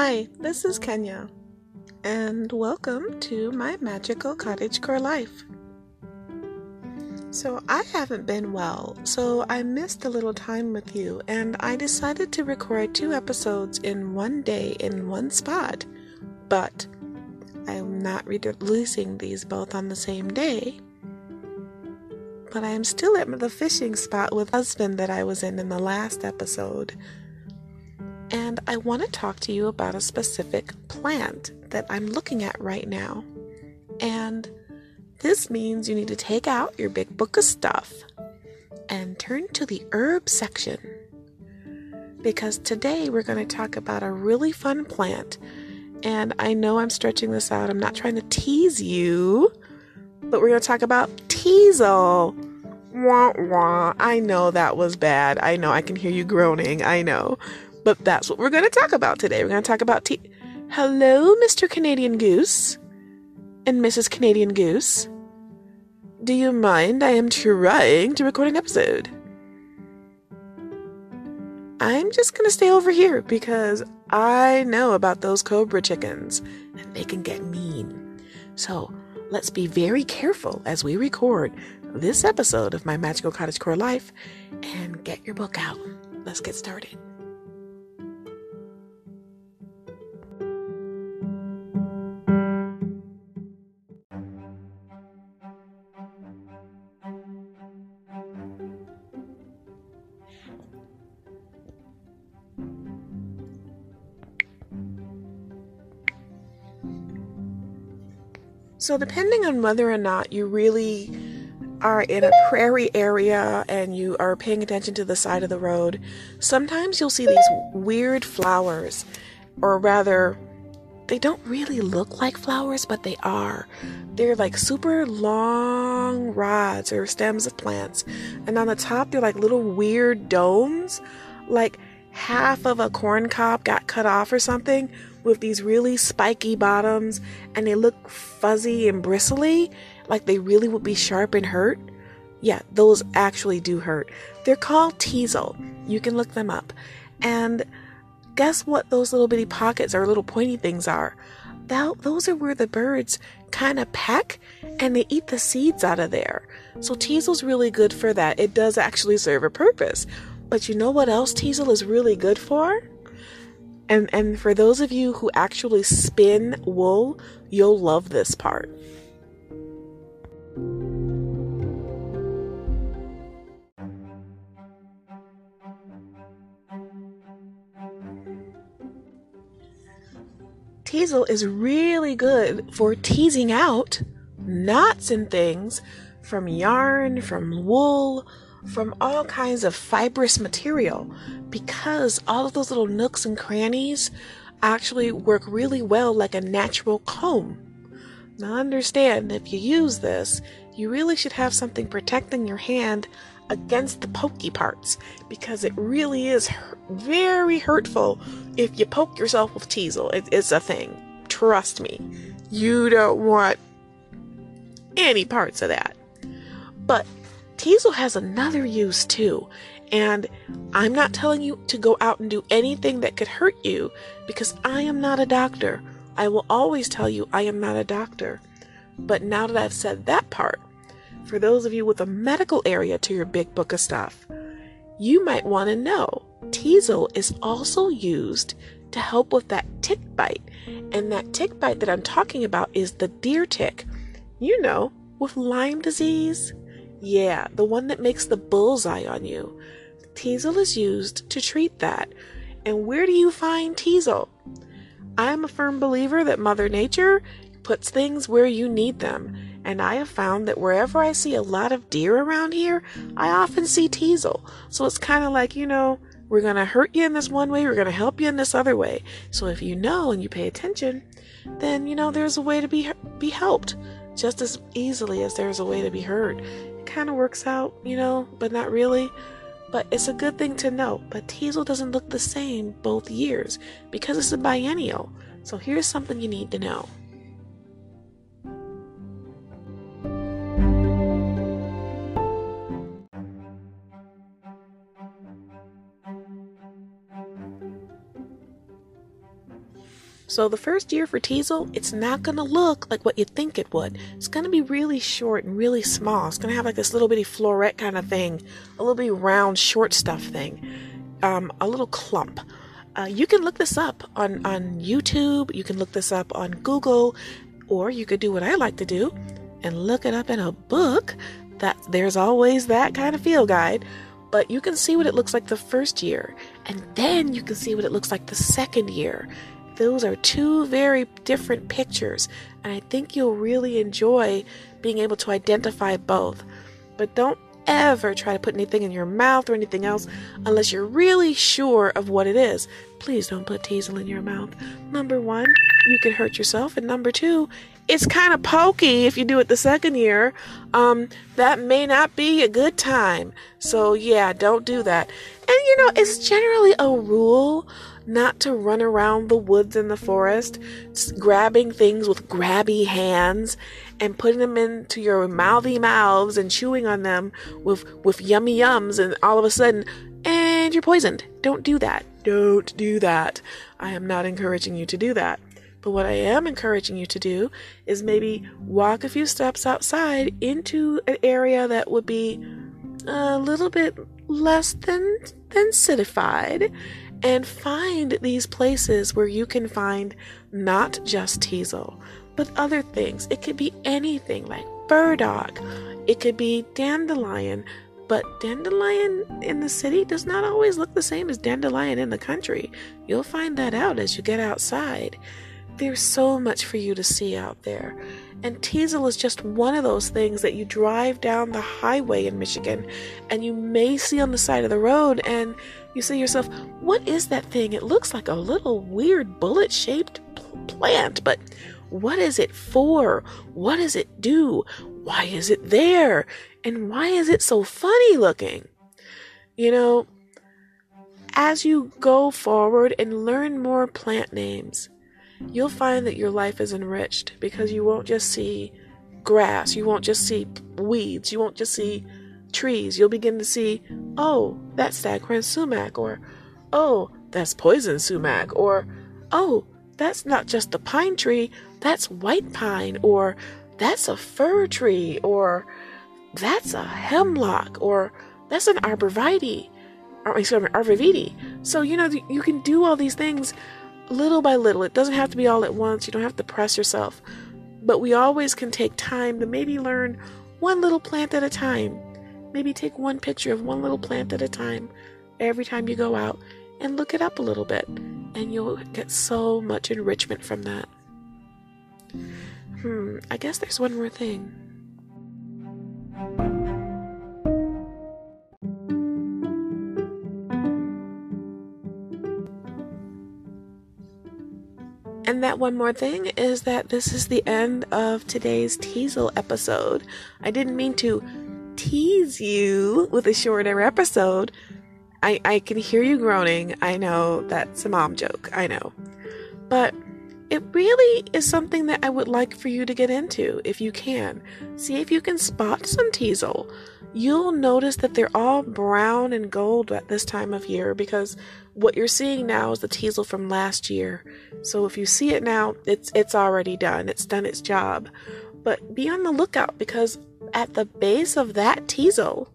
Hi, this is Kenya, and welcome to my magical cottagecore life. So, I haven't been well, so I missed a little time with you, and I decided to record two episodes in one day in one spot. But I'm not releasing these both on the same day. But I am still at the fishing spot with husband that I was in in the last episode. And I want to talk to you about a specific plant that I'm looking at right now. And this means you need to take out your big book of stuff and turn to the herb section. Because today we're going to talk about a really fun plant. And I know I'm stretching this out, I'm not trying to tease you, but we're going to talk about teasel. Wah, wah. I know that was bad. I know I can hear you groaning. I know. But that's what we're going to talk about today. We're going to talk about tea. Hello, Mr. Canadian Goose and Mrs. Canadian Goose. Do you mind? I am trying to record an episode. I'm just going to stay over here because I know about those cobra chickens and they can get mean. So let's be very careful as we record this episode of my Magical Cottagecore Life and get your book out. Let's get started. So, depending on whether or not you really are in a prairie area and you are paying attention to the side of the road, sometimes you'll see these weird flowers, or rather, they don't really look like flowers, but they are. They're like super long rods or stems of plants, and on the top, they're like little weird domes, like half of a corn cob got cut off or something with these really spiky bottoms and they look fuzzy and bristly, like they really would be sharp and hurt. Yeah, those actually do hurt. They're called teasel. You can look them up. And guess what those little bitty pockets or little pointy things are? That, those are where the birds kind of peck and they eat the seeds out of there. So teasel's really good for that. It does actually serve a purpose. But you know what else teasel is really good for? And and for those of you who actually spin wool, you'll love this part. Teasel is really good for teasing out knots and things from yarn, from wool, from all kinds of fibrous material because all of those little nooks and crannies actually work really well like a natural comb. Now, understand if you use this, you really should have something protecting your hand against the pokey parts because it really is very hurtful if you poke yourself with teasel. It, it's a thing. Trust me. You don't want any parts of that. But Teasel has another use too. And I'm not telling you to go out and do anything that could hurt you because I am not a doctor. I will always tell you I am not a doctor. But now that I've said that part, for those of you with a medical area to your big book of stuff, you might want to know Teasel is also used to help with that tick bite. And that tick bite that I'm talking about is the deer tick. You know, with Lyme disease yeah, the one that makes the bullseye on you. Teasel is used to treat that. And where do you find Teasel? I'm a firm believer that Mother Nature puts things where you need them. And I have found that wherever I see a lot of deer around here, I often see Teasel. So it's kind of like, you know, we're going to hurt you in this one way, we're going to help you in this other way. So if you know and you pay attention, then you know there's a way to be be helped just as easily as there's a way to be hurt kind of works out, you know, but not really. But it's a good thing to know. But Teasel doesn't look the same both years because it's a biennial. So here's something you need to know. So the first year for Teasel, it's not going to look like what you think it would. It's going to be really short and really small. It's going to have like this little bitty floret kind of thing, a little bitty round short stuff thing, um, a little clump. Uh, you can look this up on, on YouTube. You can look this up on Google, or you could do what I like to do and look it up in a book. That there's always that kind of field guide but you can see what it looks like the first year, and then you can see what it looks like the second year. Those are two very different pictures, and I think you'll really enjoy being able to identify both. But don't ever try to put anything in your mouth or anything else unless you're really sure of what it is. Please don't put teasel in your mouth. Number one, you can hurt yourself, and number two, it's kind of pokey if you do it the second year. Um, that may not be a good time. So, yeah, don't do that. And you know, it's generally a rule not to run around the woods and the forest grabbing things with grabby hands and putting them into your mouthy mouths and chewing on them with with yummy yums and all of a sudden and you're poisoned. Don't do that. Don't do that. I am not encouraging you to do that. But what I am encouraging you to do is maybe walk a few steps outside into an area that would be a little bit less than than citified and find these places where you can find not just teasel, but other things. It could be anything like burdock, it could be dandelion, but dandelion in the city does not always look the same as dandelion in the country. You'll find that out as you get outside. There's so much for you to see out there. And teasel is just one of those things that you drive down the highway in Michigan and you may see on the side of the road and you say to yourself, What is that thing? It looks like a little weird bullet shaped plant, but what is it for? What does it do? Why is it there? And why is it so funny looking? You know, as you go forward and learn more plant names, you'll find that your life is enriched because you won't just see grass, you won't just see weeds, you won't just see trees. You'll begin to see, oh, that's Staghorn sumac, or oh, that's poison sumac, or oh, that's not just a pine tree, that's white pine, or that's a fir tree, or that's a hemlock, or that's an arborvitae, or excuse me, arborvitae. So you know you can do all these things little by little. It doesn't have to be all at once. You don't have to press yourself. But we always can take time to maybe learn one little plant at a time. Maybe take one picture of one little plant at a time every time you go out and look it up a little bit. And you'll get so much enrichment from that. Hmm, I guess there's one more thing. And that one more thing is that this is the end of today's Teasel episode. I didn't mean to tease you with a shorter episode. I, I can hear you groaning. I know that's a mom joke. I know. But it really is something that I would like for you to get into if you can. See if you can spot some teasel you'll notice that they're all brown and gold at this time of year because what you're seeing now is the teasel from last year. So if you see it now, it's it's already done. It's done its job. But be on the lookout because at the base of that teasel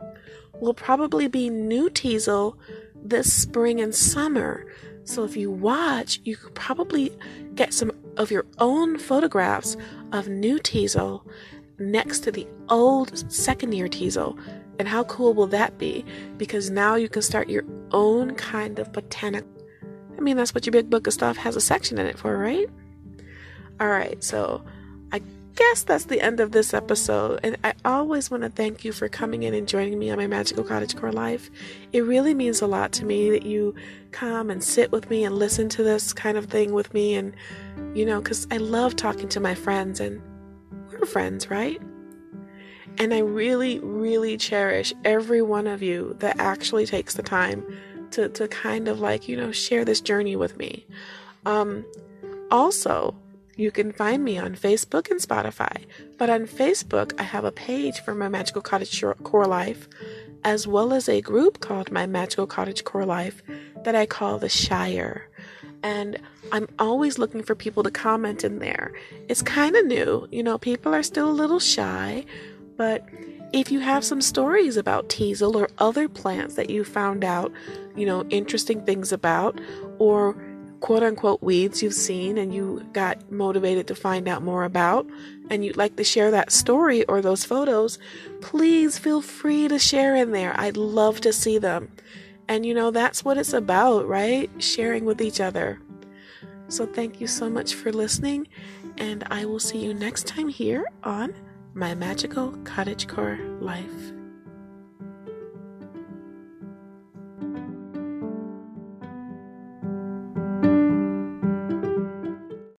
will probably be new teasel this spring and summer. So if you watch, you could probably get some of your own photographs of new teasel next to the old second year teasel. And how cool will that be? Because now you can start your own kind of botanical. I mean, that's what your big book of stuff has a section in it for, right? All right, so I guess that's the end of this episode. And I always want to thank you for coming in and joining me on my Magical Cottage Core life. It really means a lot to me that you come and sit with me and listen to this kind of thing with me. And, you know, because I love talking to my friends and we're friends, right? And I really, really cherish every one of you that actually takes the time to, to kind of like, you know, share this journey with me. Um, also, you can find me on Facebook and Spotify. But on Facebook, I have a page for my Magical Cottage Core Life, as well as a group called My Magical Cottage Core Life that I call the Shire. And I'm always looking for people to comment in there. It's kind of new, you know, people are still a little shy, but if you have some stories about teasel or other plants that you found out, you know, interesting things about, or quote unquote weeds you've seen and you got motivated to find out more about, and you'd like to share that story or those photos, please feel free to share in there. I'd love to see them. And you know, that's what it's about, right? Sharing with each other. So thank you so much for listening, and I will see you next time here on My Magical Cottagecore Life.